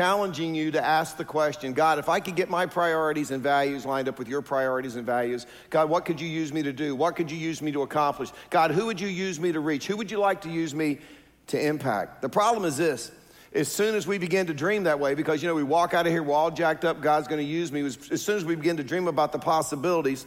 challenging you to ask the question God, if I could get my priorities and values lined up with your priorities and values, God, what could you use me to do? What could you use me to accomplish? God, who would you use me to reach? Who would you like to use me to impact? The problem is this. As soon as we begin to dream that way, because you know, we walk out of here, we're all jacked up, God's gonna use me. As soon as we begin to dream about the possibilities,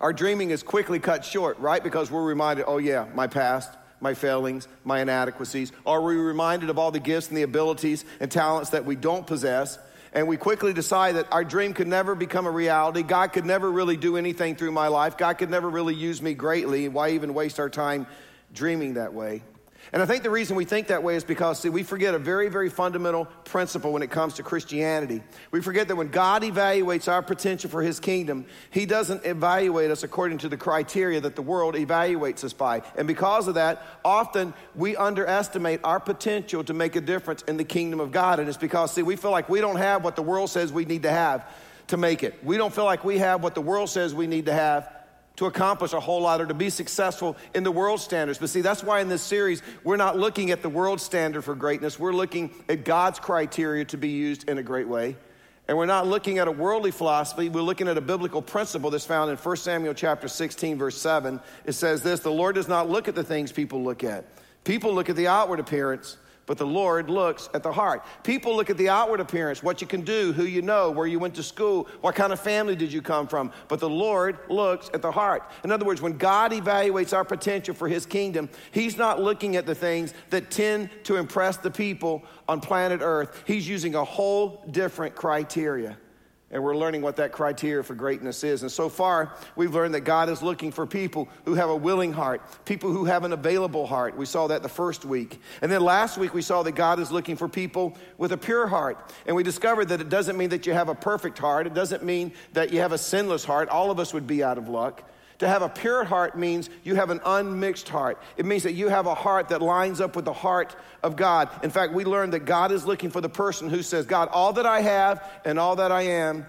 our dreaming is quickly cut short, right? Because we're reminded, oh, yeah, my past, my failings, my inadequacies? Are we reminded of all the gifts and the abilities and talents that we don't possess? And we quickly decide that our dream could never become a reality. God could never really do anything through my life. God could never really use me greatly. Why even waste our time dreaming that way? And I think the reason we think that way is because, see, we forget a very, very fundamental principle when it comes to Christianity. We forget that when God evaluates our potential for His kingdom, He doesn't evaluate us according to the criteria that the world evaluates us by. And because of that, often we underestimate our potential to make a difference in the kingdom of God. And it's because, see, we feel like we don't have what the world says we need to have to make it. We don't feel like we have what the world says we need to have to accomplish a whole lot or to be successful in the world standards. But see, that's why in this series, we're not looking at the world standard for greatness. We're looking at God's criteria to be used in a great way. And we're not looking at a worldly philosophy, we're looking at a biblical principle that's found in 1 Samuel chapter 16 verse 7. It says this, "The Lord does not look at the things people look at. People look at the outward appearance, but the Lord looks at the heart. People look at the outward appearance, what you can do, who you know, where you went to school, what kind of family did you come from. But the Lord looks at the heart. In other words, when God evaluates our potential for His kingdom, He's not looking at the things that tend to impress the people on planet Earth. He's using a whole different criteria and we're learning what that criteria for greatness is. And so far, we've learned that God is looking for people who have a willing heart, people who have an available heart. We saw that the first week. And then last week, we saw that God is looking for people with a pure heart. And we discovered that it doesn't mean that you have a perfect heart, it doesn't mean that you have a sinless heart. All of us would be out of luck. To have a pure heart means you have an unmixed heart. It means that you have a heart that lines up with the heart of God. In fact, we learned that God is looking for the person who says, God, all that I have and all that I am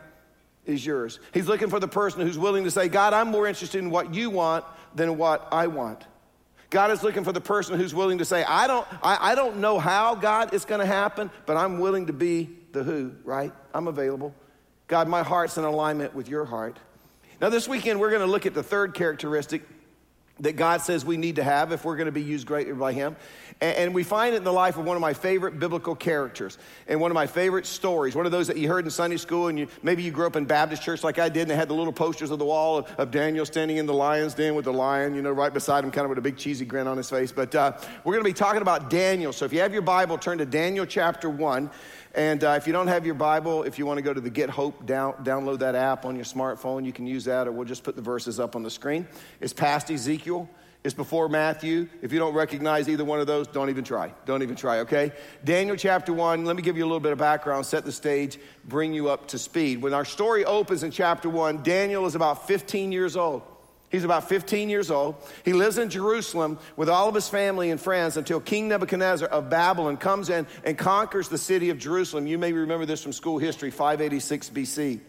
is yours. He's looking for the person who's willing to say, God, I'm more interested in what you want than what I want. God is looking for the person who's willing to say, I don't, I, I don't know how, God, it's going to happen, but I'm willing to be the who, right? I'm available. God, my heart's in alignment with your heart. Now, this weekend, we're going to look at the third characteristic that God says we need to have if we're going to be used greatly by Him. And, we find it in the life of one of my favorite biblical characters and one of my favorite stories, one of those that you heard in Sunday school, and you, maybe you grew up in Baptist church like I did, and they had the little posters of the wall of, of Daniel standing in the lion's den with the lion, you know, right beside him, kind of with a big cheesy grin on his face. But uh, we're going to be talking about Daniel. So if you have your Bible, turn to Daniel chapter 1. And uh, if you don't have your Bible, if you want to go to the Get Hope, down, download that app on your smartphone. You can use that, or we'll just put the verses up on the screen. It's past Ezekiel. It's before Matthew. If you don't recognize either one of those, don't even try. Don't even try, okay? Daniel chapter 1, let me give you a little bit of background, set the stage, bring you up to speed. When our story opens in chapter 1, Daniel is about 15 years old. He's about 15 years old. He lives in Jerusalem with all of his family and friends until King Nebuchadnezzar of Babylon comes in and conquers the city of Jerusalem. You may remember this from school history, 586 BC.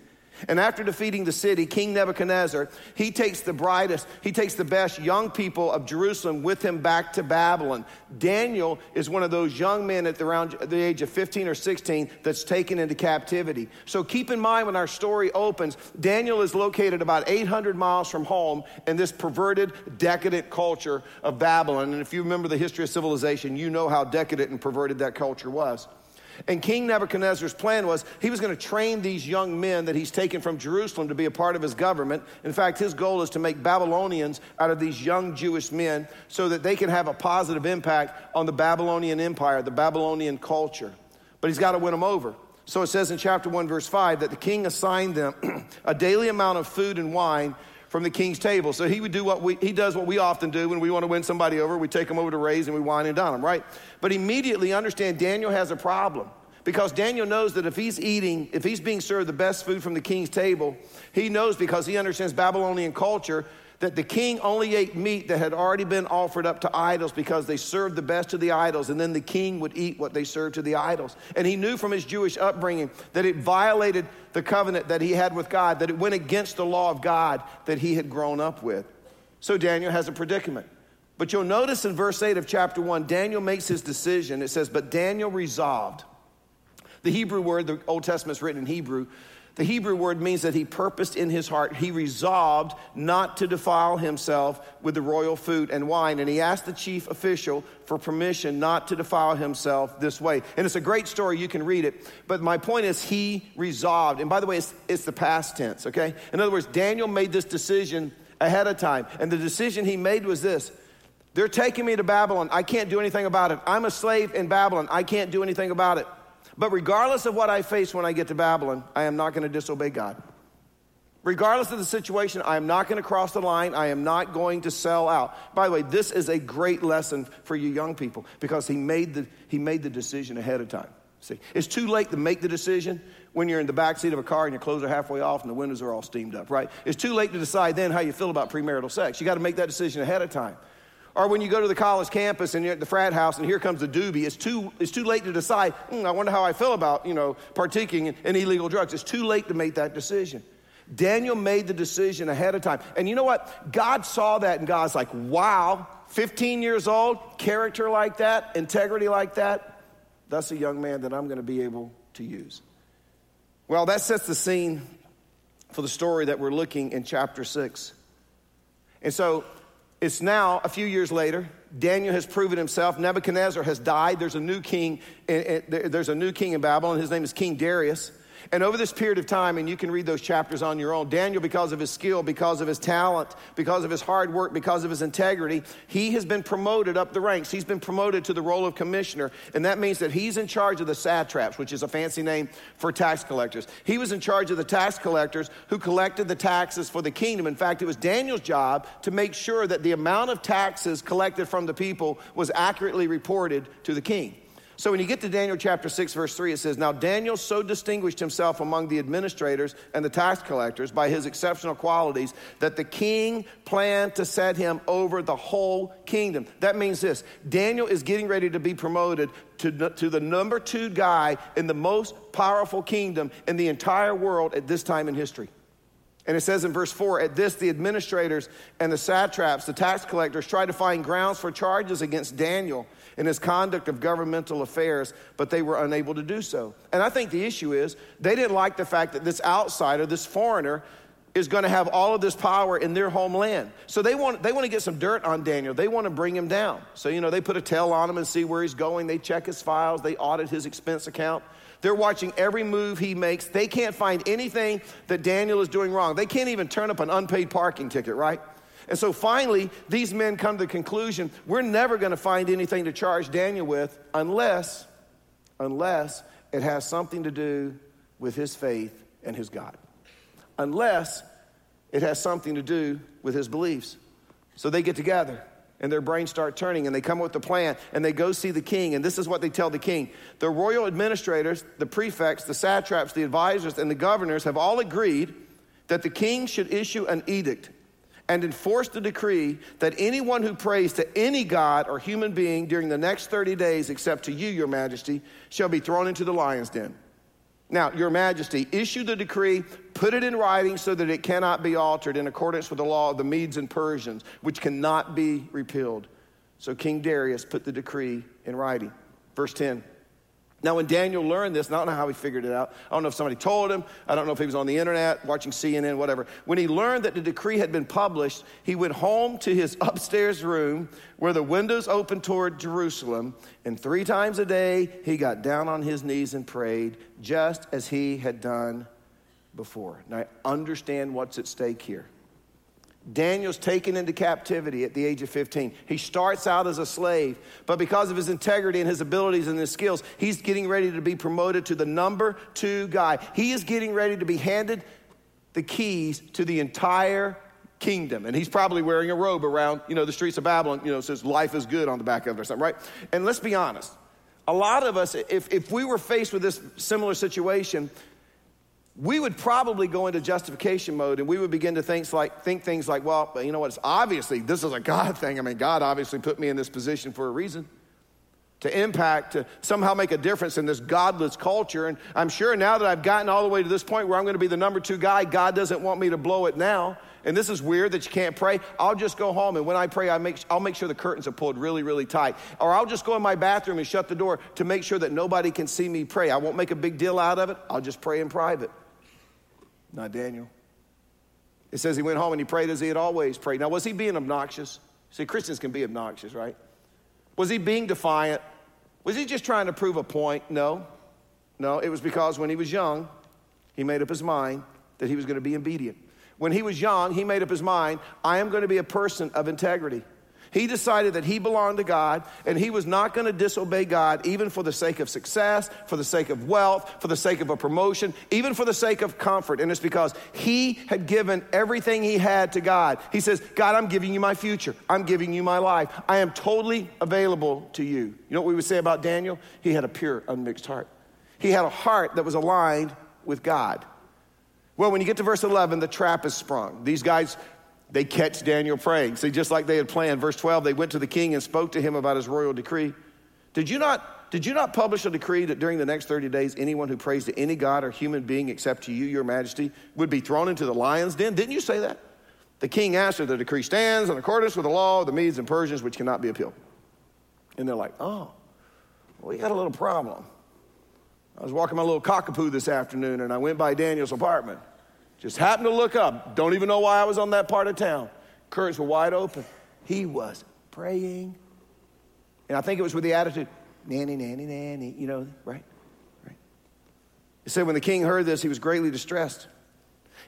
And after defeating the city, King Nebuchadnezzar, he takes the brightest, he takes the best young people of Jerusalem with him back to Babylon. Daniel is one of those young men at the, around the age of 15 or 16 that's taken into captivity. So keep in mind when our story opens, Daniel is located about 800 miles from home in this perverted, decadent culture of Babylon. And if you remember the history of civilization, you know how decadent and perverted that culture was. And King Nebuchadnezzar's plan was he was going to train these young men that he's taken from Jerusalem to be a part of his government. In fact, his goal is to make Babylonians out of these young Jewish men so that they can have a positive impact on the Babylonian empire, the Babylonian culture. But he's got to win them over. So it says in chapter 1, verse 5, that the king assigned them a daily amount of food and wine from the king's table. So he would do what we, he does what we often do when we want to win somebody over. We take them over to raise and we wine and dine them, right? But immediately understand Daniel has a problem because Daniel knows that if he's eating, if he's being served the best food from the king's table, he knows because he understands Babylonian culture that the king only ate meat that had already been offered up to idols because they served the best to the idols, and then the king would eat what they served to the idols. And he knew from his Jewish upbringing that it violated the covenant that he had with God, that it went against the law of God that he had grown up with. So Daniel has a predicament. But you'll notice in verse 8 of chapter 1, Daniel makes his decision. It says, But Daniel resolved The Hebrew word, the Old Testament is written in Hebrew. The Hebrew word means that he purposed in his heart, he resolved not to defile himself with the royal food and wine. And he asked the chief official for permission not to defile himself this way. And it's a great story, you can read it. But my point is, he resolved. And by the way, it's, it's the past tense, okay? In other words, Daniel made this decision ahead of time. And the decision he made was this they're taking me to Babylon. I can't do anything about it. I'm a slave in Babylon. I can't do anything about it. But regardless of what I face when I get to Babylon, I am not going to disobey God. Regardless of the situation, I am not going to cross the line. I am not going to sell out. By the way, this is a great lesson for you young people because he made the, he made the decision ahead of time. See, it's too late to make the decision when you're in the back seat of a car and your clothes are halfway off and the windows are all steamed up, right? It's too late to decide then how you feel about premarital sex. You got to make that decision ahead of time. Or when you go to the college campus and you're at the frat house and here comes the doobie, it's too, it's too late to decide, hmm, I wonder how I feel about, you know, partaking in, in illegal drugs. It's too late to make that decision. Daniel made the decision ahead of time. And you know what? God saw that and God's like, wow, 15 years old, character like that, integrity like that, that's a young man that I'm going to be able to use. Well, that sets the scene for the story that we're looking in chapter 6. And so it's now a few years later. Daniel has proven himself. Nebuchadnezzar has died. There's a new king. There's a new king in Babylon. His name is King Darius. And over this period of time, and you can read those chapters on your own, Daniel, because of his skill, because of his talent, because of his hard work, because of his integrity, he has been promoted up the ranks. He's been promoted to the role of commissioner. And that means that he's in charge of the satraps, which is a fancy name for tax collectors. He was in charge of the tax collectors who collected the taxes for the kingdom. In fact, it was Daniel's job to make sure that the amount of taxes collected from the people was accurately reported to the king. So when you get to Daniel chapter 6, verse 3, it says, Now Daniel so distinguished himself among the administrators and the tax collectors by his exceptional qualities that the king planned to set him over the whole kingdom. That means this Daniel is getting ready to be promoted to, to the number two guy in the most powerful kingdom in the entire world at this time in history. And it says in verse 4 At this, the administrators and the satraps, the tax collectors, tried to find grounds for charges against Daniel in his conduct of governmental affairs, but they were unable to do so. And I think the issue is they didn't like the fact that this outsider, this foreigner, is going to have all of this power in their homeland. So they want, they want to get some dirt on Daniel. They want to bring him down. So, you know, they put a tail on him and see where he's going. They check his files, they audit his expense account. They're watching every move he makes. They can't find anything that Daniel is doing wrong. They can't even turn up an unpaid parking ticket, right? And so finally, these men come to the conclusion we're never going to find anything to charge Daniel with unless, unless it has something to do with his faith and his God. Unless it has something to do with his beliefs. So they get together and their brains start turning and they come up with a plan and they go see the king. And this is what they tell the king the royal administrators, the prefects, the satraps, the advisors, and the governors have all agreed that the king should issue an edict and enforced a decree that anyone who prays to any god or human being during the next 30 days, except to you, your majesty, shall be thrown into the lion's den. Now, your majesty, issue the decree, put it in writing so that it cannot be altered in accordance with the law of the Medes and Persians, which cannot be repealed. So King Darius put the decree in writing. Verse 10. Now, when Daniel learned this, I don't know how he figured it out. I don't know if somebody told him. I don't know if he was on the internet, watching CNN, whatever. When he learned that the decree had been published, he went home to his upstairs room where the windows opened toward Jerusalem. And three times a day, he got down on his knees and prayed, just as he had done before. Now, understand what's at stake here. Daniel's taken into captivity at the age of 15. He starts out as a slave, but because of his integrity and his abilities and his skills, he's getting ready to be promoted to the number two guy. He is getting ready to be handed the keys to the entire kingdom. And he's probably wearing a robe around, you know, the streets of Babylon, you know, says life is good on the back of it or something, right? And let's be honest. A lot of us, if, if we were faced with this similar situation, we would probably go into justification mode and we would begin to think like, think things like, well, you know what, it's obviously, this is a God thing. I mean, God obviously put me in this position for a reason to impact, to somehow make a difference in this godless culture. And I'm sure now that I've gotten all the way to this point where I'm going to be the number two guy, God doesn't want me to blow it now. and this is weird that you can't pray, I'll just go home and when I pray, I make, I'll make sure the curtains are pulled really, really tight. Or I'll just go in my bathroom and shut the door to make sure that nobody can see me pray. I won't make a big deal out of it. I'll just pray in private. Not Daniel. It says he went home and he prayed as he had always prayed. Now, was he being obnoxious? See, Christians can be obnoxious, right? Was he being defiant? Was he just trying to prove a point? No. No, it was because when he was young, he made up his mind that he was going to be obedient. When he was young, he made up his mind, I am going to be a person of integrity. He decided that he belonged to God and he was not going to disobey God even for the sake of success, for the sake of wealth, for the sake of a promotion, even for the sake of comfort. And it's because he had given everything he had to God. He says, God, I'm giving you my future. I'm giving you my life. I am totally available to you. You know what we would say about Daniel? He had a pure, unmixed heart. He had a heart that was aligned with God. Well, when you get to verse 11, the trap is sprung. These guys they catch Daniel praying. See, just like they had planned. Verse 12, they went to the king and spoke to him about his royal decree. Did you not, did you not publish a decree that during the next 30 days, anyone who prays to any God or human being except to you, your majesty, would be thrown into the lion's den? Didn't you say that? The king answered, The decree stands in accordance with the law of the Medes and Persians, which cannot be appealed. And they're like, Oh, well, we got a little problem. I was walking my little cockapoo this afternoon and I went by Daniel's apartment. Just happened to look up. Don't even know why I was on that part of town. Curtains were wide open. He was praying. And I think it was with the attitude, nanny, nanny, nanny, you know, right? Right. It said when the king heard this, he was greatly distressed.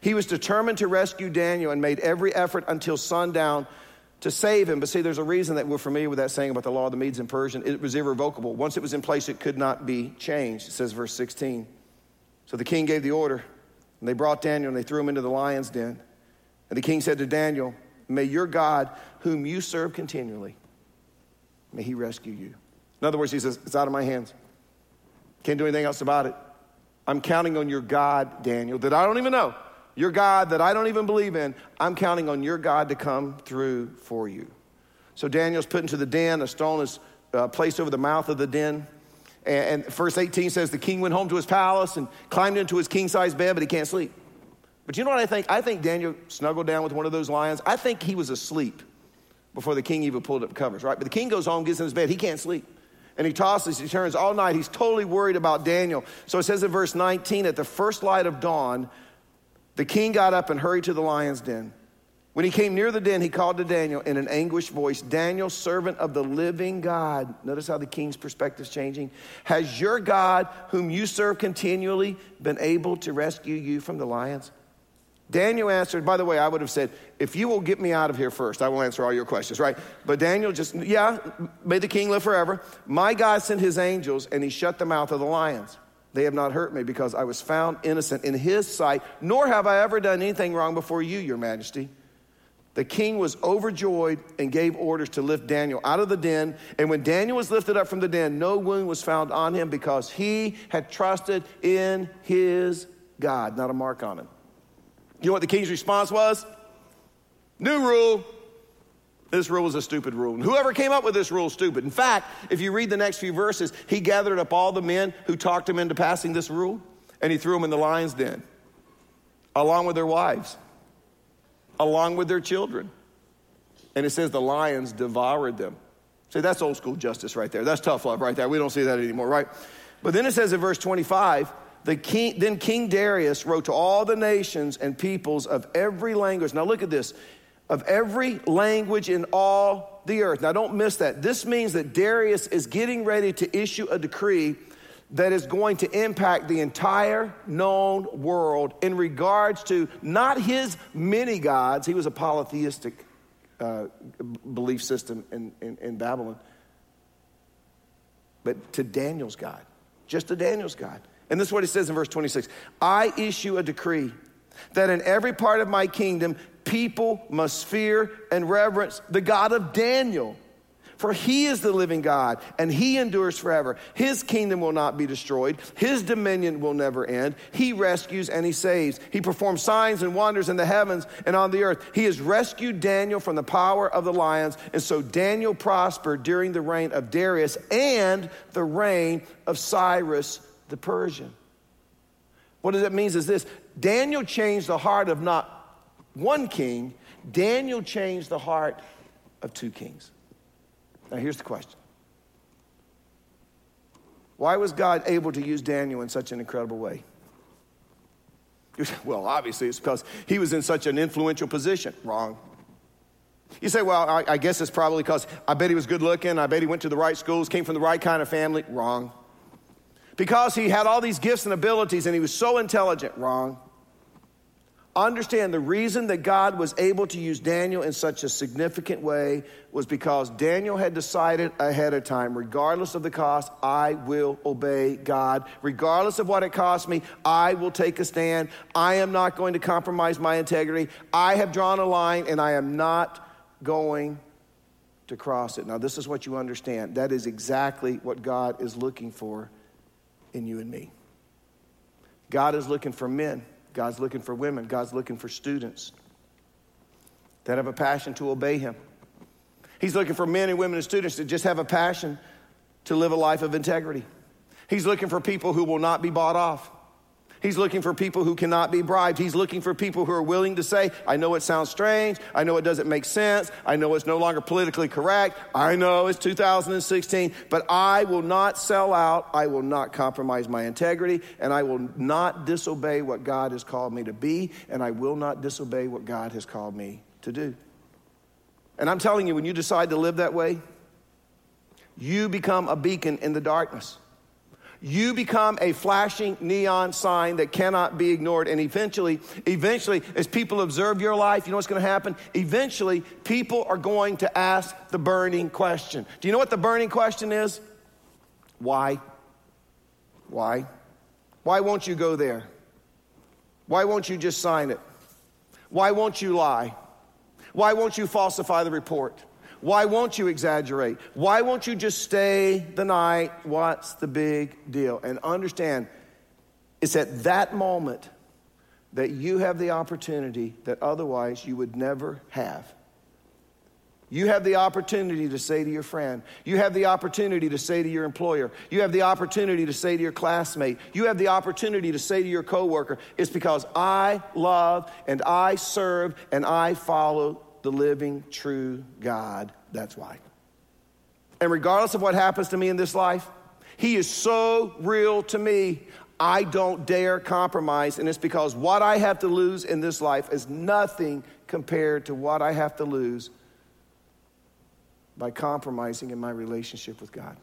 He was determined to rescue Daniel and made every effort until sundown to save him. But see, there's a reason that we're familiar with that saying about the law of the Medes and Persians. It was irrevocable. Once it was in place, it could not be changed. It says, verse 16. So the king gave the order. And they brought Daniel and they threw him into the lion's den. And the king said to Daniel, May your God, whom you serve continually, may he rescue you. In other words, he says, It's out of my hands. Can't do anything else about it. I'm counting on your God, Daniel, that I don't even know. Your God that I don't even believe in. I'm counting on your God to come through for you. So Daniel's put into the den. A stone is uh, placed over the mouth of the den. And, verse 18 says the king went home to his palace and climbed into his king size bed, but he can't sleep. But you know what I think? I think Daniel snuggled down with one of those lions. I think he was asleep before the king even pulled up covers, right? But the king goes home, gets in his bed, he can't sleep. And he tosses, he turns all night. He's totally worried about Daniel. So it says in verse 19, at the first light of dawn, the king got up and hurried to the lion's den. When he came near the den, he called to Daniel in an anguished voice Daniel, servant of the living God. Notice how the king's perspective is changing. Has your God, whom you serve continually, been able to rescue you from the lions? Daniel answered, by the way, I would have said, if you will get me out of here first, I will answer all your questions, right? But Daniel just, yeah, may the king live forever. My God sent his angels and he shut the mouth of the lions. They have not hurt me because I was found innocent in his sight, nor have I ever done anything wrong before you, your majesty. The king was overjoyed and gave orders to lift Daniel out of the den. And when Daniel was lifted up from the den, no wound was found on him because he had trusted in his God, not a mark on him. You know what the king's response was? New rule. This rule was a stupid rule. And whoever came up with this rule is stupid. In fact, if you read the next few verses, he gathered up all the men who talked him into passing this rule and he threw them in the lion's den along with their wives along with their children. And it says the lions devoured them. See, that's old school justice right there. That's tough love right there. We don't see that anymore, right? But then it says in verse 25, the king, then King Darius wrote to all the nations and peoples of every language. Now look at this of every language in all the earth. Now don't miss that. This means that Darius is getting ready to issue a decree that is going to impact the entire known world in regards to not his many gods, he was a polytheistic uh, belief system in, in, in Babylon, but to Daniel's God, just to Daniel's God. And this is what he says in verse 26 I issue a decree that in every part of my kingdom, people must fear and reverence the God of Daniel for he is the living God, and he endures forever. His kingdom will not be destroyed, his dominion will never end. He rescues and he saves. He performs signs and wonders in the heavens and on the earth. He has rescued Daniel from the power of the lions, and so Daniel prospered during the reign of Darius and the reign of Cyrus the Persian. What does it mean is this Daniel changed the heart of not one king, Daniel changed the heart of two kings. Now, here's the question Why was God able to use Daniel in such an incredible way? Well, obviously, it's because he was in such an influential position. Wrong. You say, well, I, I guess it's probably because I bet he was good looking, I bet he went to the right schools, came from the right kind of family. Wrong. Because he had all these gifts and abilities and he was so intelligent. Wrong. Understand the reason that God was able to use Daniel in such a significant way was because Daniel had decided ahead of time, regardless of the cost, I will obey God. Regardless of what it costs me, I will take a stand. I am not going to compromise my integrity. I have drawn a line and I am not going to cross it. Now, this is what you understand. That is exactly what God is looking for in you and me. God is looking for men God's looking for women. God's looking for students that have a passion to obey Him. He's looking for men and women and students that just have a passion to live a life of integrity. He's looking for people who will not be bought off. He's looking for people who cannot be bribed. He's looking for people who are willing to say, I know it sounds strange. I know it doesn't make sense. I know it's no longer politically correct. I know it's 2016, but I will not sell out. I will not compromise my integrity, and I will not disobey what God has called me to be, and I will not disobey what God has called me to do. And I'm telling you, when you decide to live that way, you become a beacon in the darkness you become a flashing neon sign that cannot be ignored. And eventually, eventually, as people observe your life, you know what's going to happen? Eventually, people are going to ask the burning question. Do you know what the burning question is? Why? Why? Why won't you go there? Why won't you just sign it? Why won't you lie? Why won't you falsify the report? Why won't you exaggerate? Why won't you just stay the night? What's the big deal? And understand, it's at that moment that you have the opportunity that otherwise you would never have. You have the opportunity to say to your friend, you have the opportunity to say to your employer, you have the opportunity to say to your classmate, you have the opportunity to say to your coworker, it's because I love and I serve and I follow the living, true God. That's why. And regardless of what happens to me in this life, He is so real to me, I don't dare compromise. And it's because what I have to lose in this life is nothing compared to what I have to lose by compromising in my relationship with God.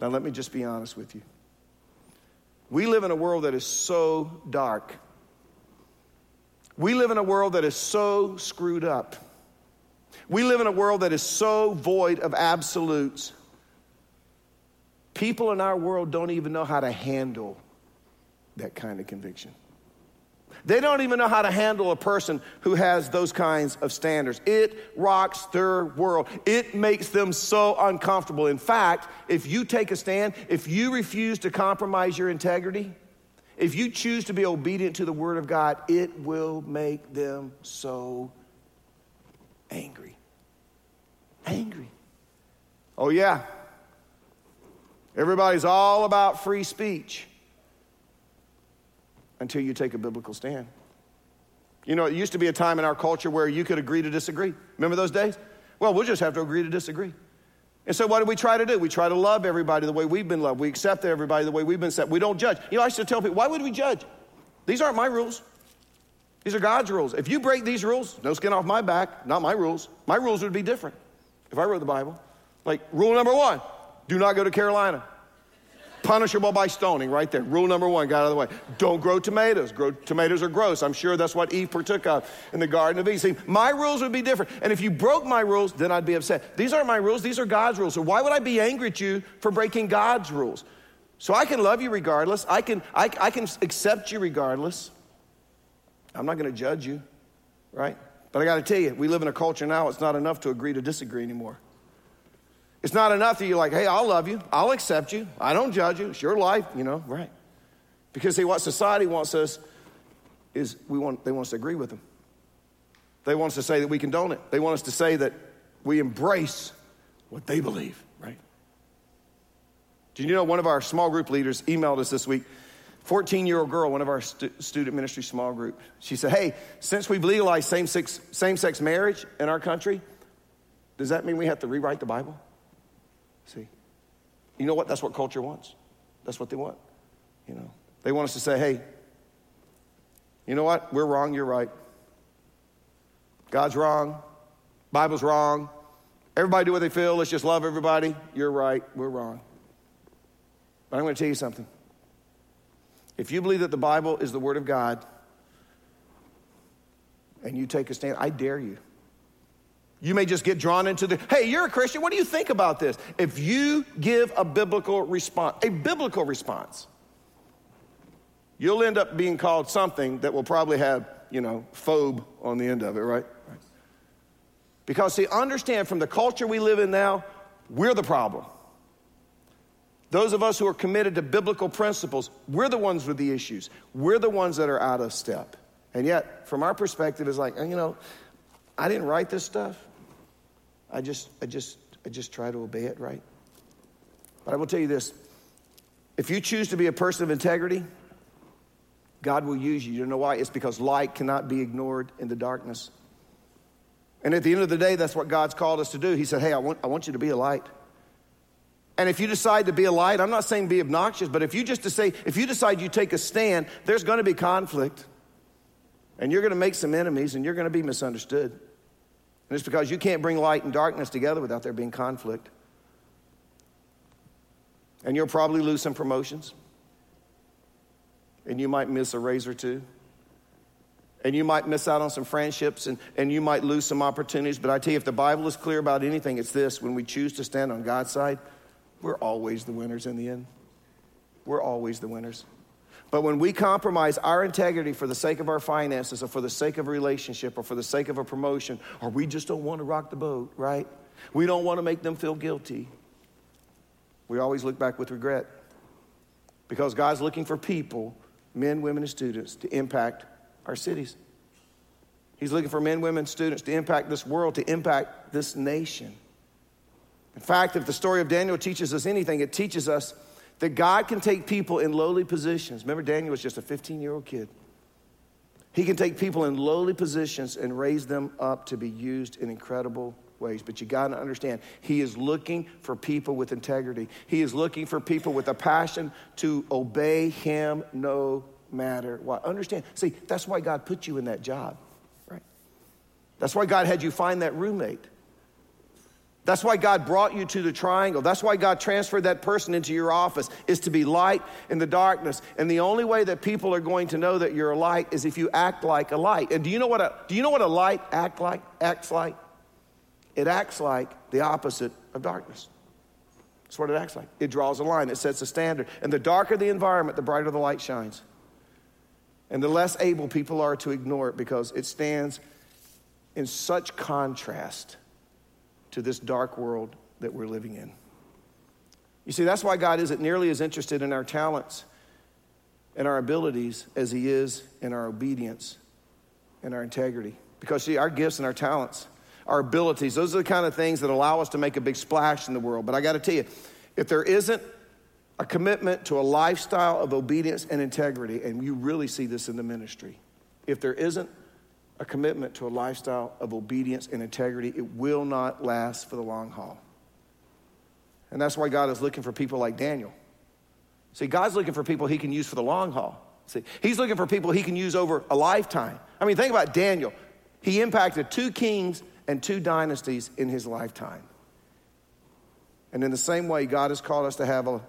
Now, let me just be honest with you. We live in a world that is so dark we live in a world that is so screwed up. We live in a world that is so void of absolutes. People in our world don't even know how to handle that kind of conviction. They don't even know how to handle a person who has those kinds of standards. It rocks their world. It makes them so uncomfortable. In fact, if you take a stand, if you refuse to compromise your integrity, if you choose to be obedient to the word of God, it will make them so angry. Angry. Oh, yeah. Everybody's all about free speech until you take a biblical stand. You know, it used to be a time in our culture where you could agree to disagree. Remember those days? Well, we'll just have to agree to disagree. And so, what do we try to do? We try to love everybody the way we've been loved. We accept everybody the way we've been accepted. We don't judge. You know, I used to tell people, why would we judge? These aren't my rules. These are God's rules. If you break these rules, no skin off my back, not my rules. My rules would be different if I wrote the Bible. Like, rule number one do not go to Carolina punishable by stoning right there. Rule number one, got out of the way. Don't grow tomatoes. Grow, tomatoes are gross. I'm sure that's what Eve partook of in the Garden of Eden. See, my rules would be different. And if you broke my rules, then I'd be upset. These aren't my rules, these are God's rules. So why would I be angry at you for breaking God's rules? So I can love you regardless. I can, I, I can accept you regardless. I'm not going to judge you, right? But I got to tell you, we live in a culture now, it's not enough to agree to disagree anymore. It's not enough that you're like, hey, I'll love you. I'll accept you. I don't judge you. It's your life, you know, right. Because see, what society wants us is we want, they want us to agree with them. They want us to say that we condone it. They want us to say that we embrace what they believe, right? Did you know one of our small group leaders emailed us this week 14 year old girl, one of our stu- student ministry small group, she said, Hey, since we've legalized same sex marriage in our country, does that mean we have to rewrite the Bible? See, you know what? That's what culture wants. That's what they want. You know, they want us to say, Hey, you know what? We're wrong, you're right. God's wrong, Bible's wrong. Everybody do what they feel. Let's just love everybody. You're right, we're wrong. But I'm going to tell you something. If you believe that the Bible is the Word of God and you take a stand, I dare you. You may just get drawn into the, hey, you're a Christian. What do you think about this? If you give a biblical response, a biblical response, you'll end up being called something that will probably have, you know, phobe on the end of it, right? right. Because, see, understand from the culture we live in now, we're the problem. Those of us who are committed to biblical principles, we're the ones with the issues. We're the ones that are out of step. And yet, from our perspective, it's like, you know, I didn't write this stuff. I just, I just, I just try to obey it, right? But I will tell you this if you choose to be a person of integrity, God will use you. You know why? It's because light cannot be ignored in the darkness. And at the end of the day, that's what God's called us to do. He said, Hey, I want, I want you to be a light. And if you decide to be a light, I'm not saying be obnoxious, but if you just to say, if you decide you take a stand, there's going to be conflict. And you're going to make some enemies and you're going to be misunderstood. And it's because you can't bring light and darkness together without there being conflict. And you'll probably lose some promotions. And you might miss a raise or two. And you might miss out on some friendships and, and you might lose some opportunities. But I tell you, if the Bible is clear about anything, it's this when we choose to stand on God's side, we're always the winners in the end. We're always the winners. But when we compromise our integrity for the sake of our finances or for the sake of a relationship or for the sake of a promotion, or we just don't want to rock the boat, right? We don't want to make them feel guilty. We always look back with regret. Because God's looking for people, men, women, and students, to impact our cities. He's looking for men, women, students to impact this world, to impact this nation. In fact, if the story of Daniel teaches us anything, it teaches us that God can take people in lowly positions. Remember, Daniel was just a 15 year old kid. He can take people in lowly positions and raise them up to be used in incredible ways. But you got to understand, He is looking for people with integrity. He is looking for people with a passion to obey Him no matter what. Understand? See, that's why God put you in that job, right? That's why God had you find that roommate. That's why God brought you to the triangle. That's why God transferred that person into your office is to be light in the darkness. And the only way that people are going to know that you're a light is if you act like a light. And do you know what a do you know what a light act like acts like? It acts like the opposite of darkness. That's what it acts like. It draws a line, it sets a standard. And the darker the environment, the brighter the light shines. And the less able people are to ignore it because it stands in such contrast to this dark world that we're living in. You see, that's why God isn't nearly as interested in our talents and our abilities as He is in our obedience and our integrity. Because, see, our gifts and our talents, our abilities, those are the kind of things that allow us to make a big splash in the world. But I got to tell you, if there isn't a commitment to a lifestyle of obedience and integrity, and you really see this in the ministry, if there isn't a commitment to a lifestyle of obedience and integrity, it will not last for the long haul. And that's why God is looking for people like Daniel. See, God's looking for people he can use for the long haul. See, he's looking for people he can use over a lifetime. I mean, think about Daniel. He impacted two kings and two dynasties in his lifetime. And in the same way, God has called us to have a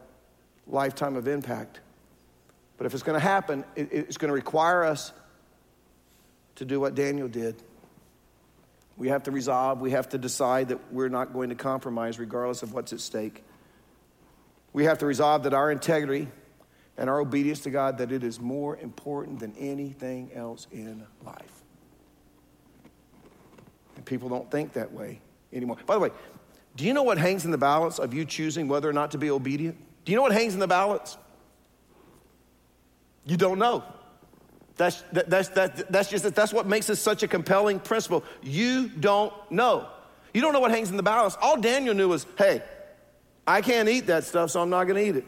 lifetime of impact. But if it's going to happen, it's going to require us to do what Daniel did. We have to resolve, we have to decide that we're not going to compromise regardless of what's at stake. We have to resolve that our integrity and our obedience to God that it is more important than anything else in life. And people don't think that way anymore. By the way, do you know what hangs in the balance of you choosing whether or not to be obedient? Do you know what hangs in the balance? You don't know. That's, that, that's, that, that's just that's what makes this such a compelling principle. You don't know. You don't know what hangs in the balance. All Daniel knew was, hey, I can't eat that stuff, so I'm not going to eat it.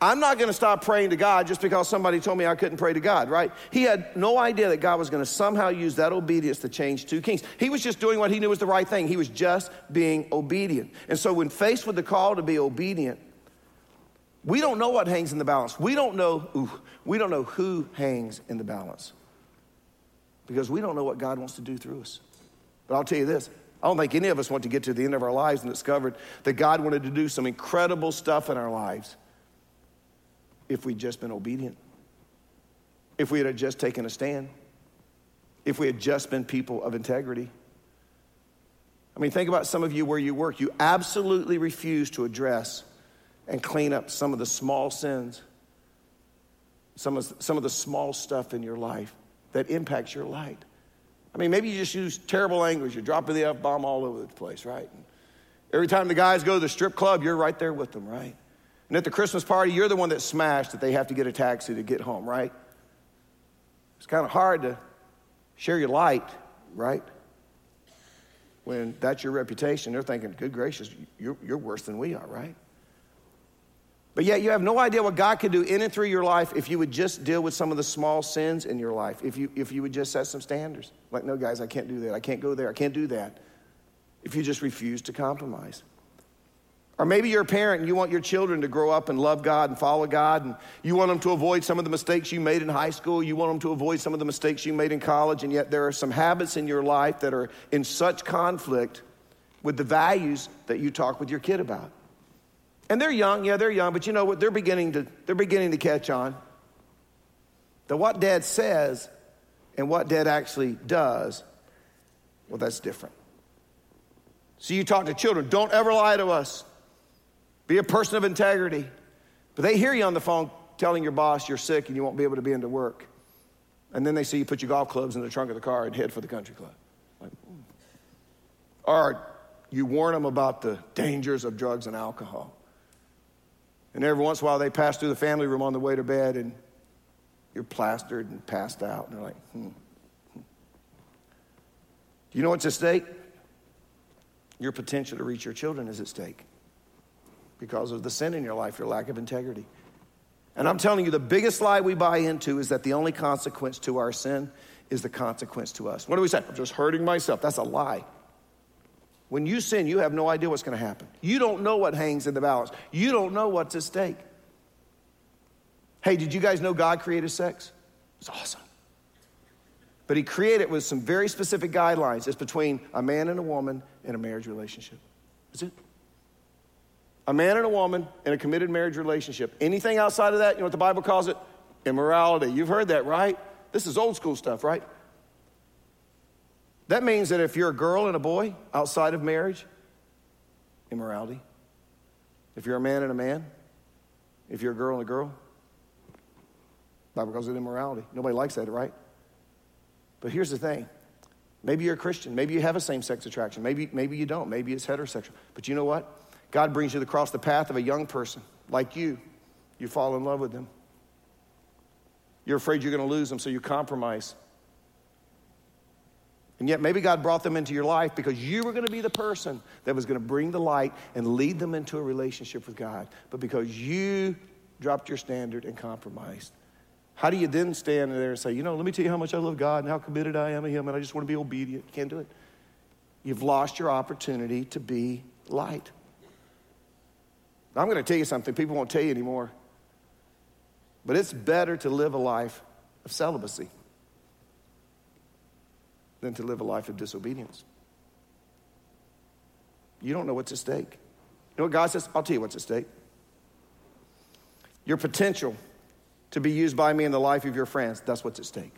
I'm not going to stop praying to God just because somebody told me I couldn't pray to God, right? He had no idea that God was going to somehow use that obedience to change two kings. He was just doing what he knew was the right thing. He was just being obedient. And so, when faced with the call to be obedient, we don't know what hangs in the balance. We don't know, ooh, we don't know who hangs in the balance because we don't know what God wants to do through us. But I'll tell you this I don't think any of us want to get to the end of our lives and discovered that God wanted to do some incredible stuff in our lives if we'd just been obedient, if we had just taken a stand, if we had just been people of integrity. I mean, think about some of you where you work. You absolutely refuse to address and clean up some of the small sins, some of, some of the small stuff in your life that impacts your light. I mean, maybe you just use terrible language. You're dropping the F bomb all over the place, right? And Every time the guys go to the strip club, you're right there with them, right? And at the Christmas party, you're the one that smashed that they have to get a taxi to get home, right? It's kind of hard to share your light, right? When that's your reputation, they're thinking, good gracious, you're, you're worse than we are, right? But yet you have no idea what God could do in and through your life if you would just deal with some of the small sins in your life, if you, if you would just set some standards. Like, no, guys, I can't do that. I can't go there. I can't do that. If you just refuse to compromise. Or maybe you're a parent and you want your children to grow up and love God and follow God, and you want them to avoid some of the mistakes you made in high school. You want them to avoid some of the mistakes you made in college, and yet there are some habits in your life that are in such conflict with the values that you talk with your kid about. And they're young, yeah, they're young, but you know what? They're beginning to, they're beginning to catch on. That what dad says and what dad actually does, well, that's different. So you talk to children, don't ever lie to us. Be a person of integrity. But they hear you on the phone telling your boss you're sick and you won't be able to be into work. And then they see you put your golf clubs in the trunk of the car and head for the country club. Like, hmm. or you warn them about the dangers of drugs and alcohol. And every once in a while they pass through the family room on the way to bed and you're plastered and passed out. And they're like, hmm. hmm. You know what's at stake? Your potential to reach your children is at stake because of the sin in your life, your lack of integrity. And I'm telling you, the biggest lie we buy into is that the only consequence to our sin is the consequence to us. What do we say? I'm just hurting myself. That's a lie. When you sin, you have no idea what's going to happen. You don't know what hangs in the balance, you don't know what's at stake. Hey, did you guys know God created sex? It's awesome. But He created it with some very specific guidelines. It's between a man and a woman in a marriage relationship. Is it a man and a woman in a committed marriage relationship. Anything outside of that, you know what the Bible calls it? Immorality. You've heard that, right? This is old school stuff, right? That means that if you're a girl and a boy outside of marriage, immorality. If you're a man and a man, if you're a girl and a girl, Bible calls it immorality. Nobody likes that, right? But here's the thing. Maybe you're a Christian. Maybe you have a same sex attraction. Maybe, maybe you don't. Maybe it's heterosexual. But you know what? God brings you across the path of a young person like you. You fall in love with them. You're afraid you're going to lose them, so you compromise. And yet, maybe God brought them into your life because you were going to be the person that was going to bring the light and lead them into a relationship with God. But because you dropped your standard and compromised, how do you then stand there and say, you know, let me tell you how much I love God and how committed I am to Him and I just want to be obedient? You can't do it. You've lost your opportunity to be light. I'm going to tell you something people won't tell you anymore. But it's better to live a life of celibacy than to live a life of disobedience. You don't know what's at stake. You know what God says? I'll tell you what's at stake. Your potential to be used by me in the life of your friends, that's what's at stake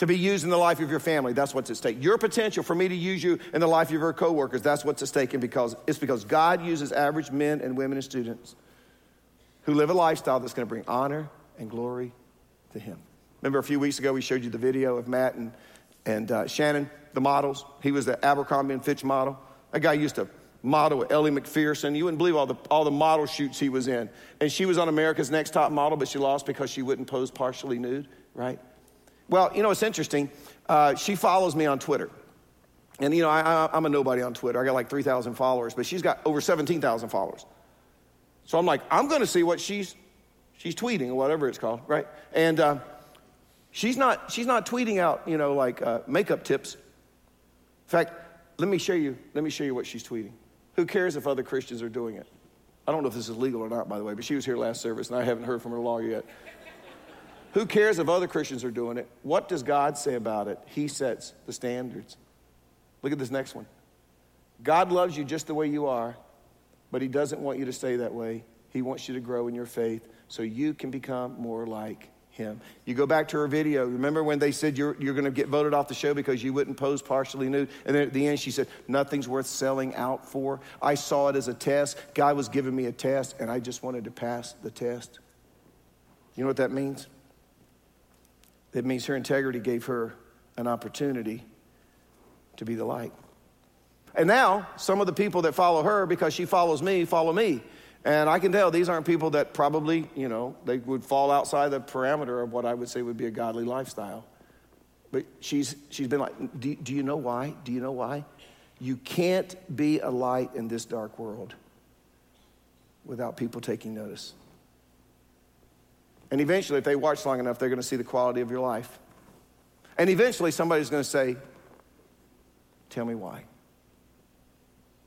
to be used in the life of your family. That's what's at stake. Your potential for me to use you in the life of your coworkers, that's what's at stake. And because it's because God uses average men and women and students who live a lifestyle that's going to bring honor and glory to Him. Remember a few weeks ago we showed you the video of Matt and, and uh, Shannon, the models. He was the Abercrombie and Fitch model. That guy used to model with Ellie Macpherson. You wouldn't believe all the, all the model shoots he was in. And she was on America's Next Top Model, but she lost because she wouldn't pose partially nude, right? Well, you know, it's interesting. Uh, she follows me on Twitter. And, you know, I, am a nobody on Twitter. I got like 3,000 followers, but she's got over 17,000 followers. So I'm like, I'm going to see what she's, She's tweeting or whatever it's called, right? And uh, she's not she's not tweeting out, you know, like uh, makeup tips. In fact, let me show you. Let me show you what she's tweeting. Who cares if other Christians are doing it? I don't know if this is legal or not, by the way, but she was here last service, and I haven't heard from her lawyer yet. Who cares if other Christians are doing it? What does God say about it? He sets the standards. Look at this next one. God loves you just the way you are, but He doesn't want you to stay that way. He wants you to grow in your faith so you can become more like him. You go back to her video. Remember when they said you're, you're going to get voted off the show because you wouldn't pose partially nude? And then at the end, she said, Nothing's worth selling out for. I saw it as a test. God was giving me a test, and I just wanted to pass the test. You know what that means? It means her integrity gave her an opportunity to be the light. And now, some of the people that follow her, because she follows me, follow me. And I can tell these aren't people that probably, you know, they would fall outside the parameter of what I would say would be a godly lifestyle. But she's, she's been like, do, do you know why? Do you know why? You can't be a light in this dark world without people taking notice. And eventually, if they watch long enough, they're going to see the quality of your life. And eventually, somebody's going to say, Tell me why.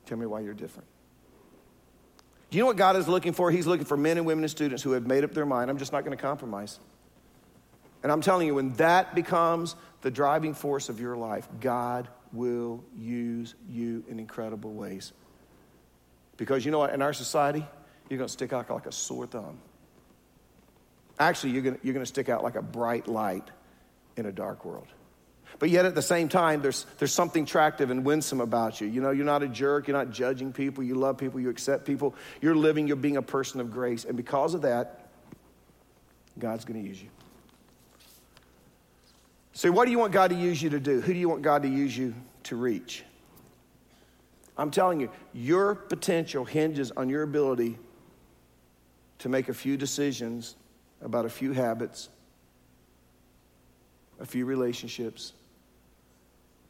Tell me why you're different. Do you know what God is looking for? He's looking for men and women and students who have made up their mind. I'm just not going to compromise. And I'm telling you, when that becomes the driving force of your life, God will use you in incredible ways. Because you know what? In our society, you're going to stick out like a sore thumb. Actually, you're going you're going to stick out like a bright light in a dark world. But yet at the same time, there's, there's something attractive and winsome about you. You know, you're not a jerk, you're not judging people, you love people, you accept people, you're living, you're being a person of grace. And because of that, God's going to use you. So, what do you want God to use you to do? Who do you want God to use you to reach? I'm telling you, your potential hinges on your ability to make a few decisions about a few habits, a few relationships,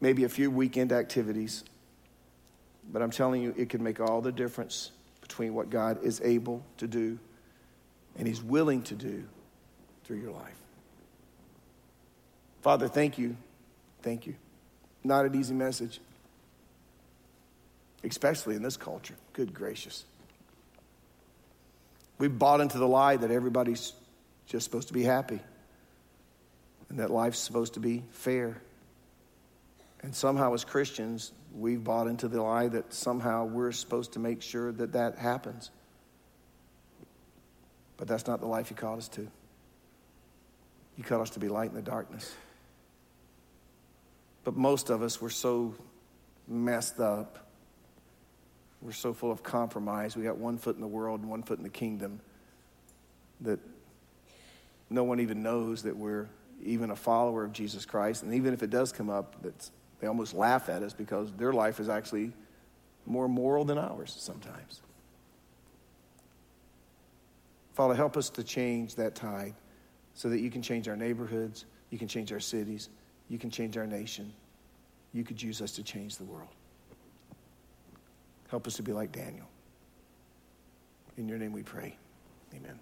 maybe a few weekend activities. But I'm telling you, it can make all the difference between what God is able to do and He's willing to do through your life. Father, thank you. Thank you. Not an easy message, especially in this culture. Good gracious. We've bought into the lie that everybody's just supposed to be happy and that life's supposed to be fair. And somehow, as Christians, we've bought into the lie that somehow we're supposed to make sure that that happens. But that's not the life you called us to. You called us to be light in the darkness. But most of us, we're so messed up. We're so full of compromise. We got one foot in the world and one foot in the kingdom that no one even knows that we're even a follower of Jesus Christ. And even if it does come up, that's they almost laugh at us because their life is actually more moral than ours sometimes. Father, help us to change that tide so that you can change our neighborhoods, you can change our cities, you can change our nation. You could use us to change the world. Help us to be like Daniel. In your name we pray. Amen.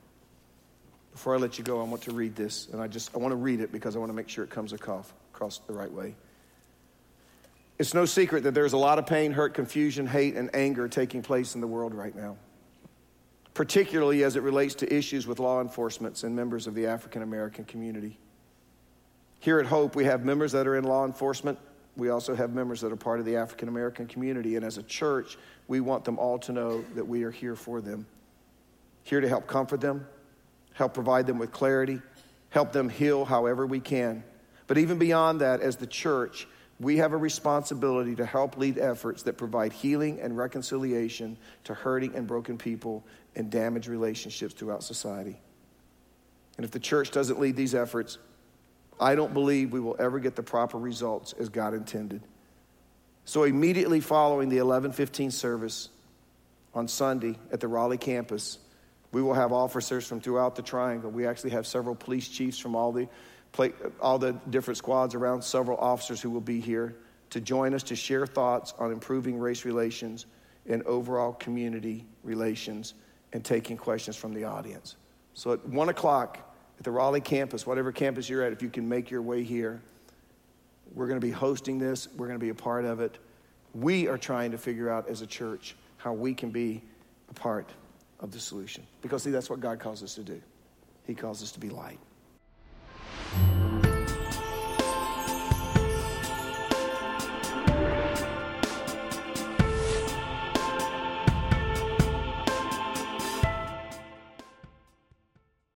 Before I let you go, I want to read this, and I just I want to read it because I want to make sure it comes across, across the right way. It's no secret that there's a lot of pain, hurt, confusion, hate, and anger taking place in the world right now, particularly as it relates to issues with law enforcement and members of the African American community. Here at Hope, we have members that are in law enforcement. We also have members that are part of the African American community. And as a church, we want them all to know that we are here for them, here to help comfort them, help provide them with clarity, help them heal however we can. But even beyond that, as the church, we have a responsibility to help lead efforts that provide healing and reconciliation to hurting and broken people and damaged relationships throughout society. And if the church doesn't lead these efforts, I don't believe we will ever get the proper results as God intended. So immediately following the 1115 service on Sunday at the Raleigh campus, we will have officers from throughout the triangle. We actually have several police chiefs from all the play, all the different squads around, several officers who will be here to join us to share thoughts on improving race relations and overall community relations and taking questions from the audience. So at 1 o'clock at the Raleigh campus, whatever campus you're at, if you can make your way here, we're going to be hosting this. We're going to be a part of it. We are trying to figure out as a church how we can be a part of the solution. Because, see, that's what God calls us to do. He calls us to be light.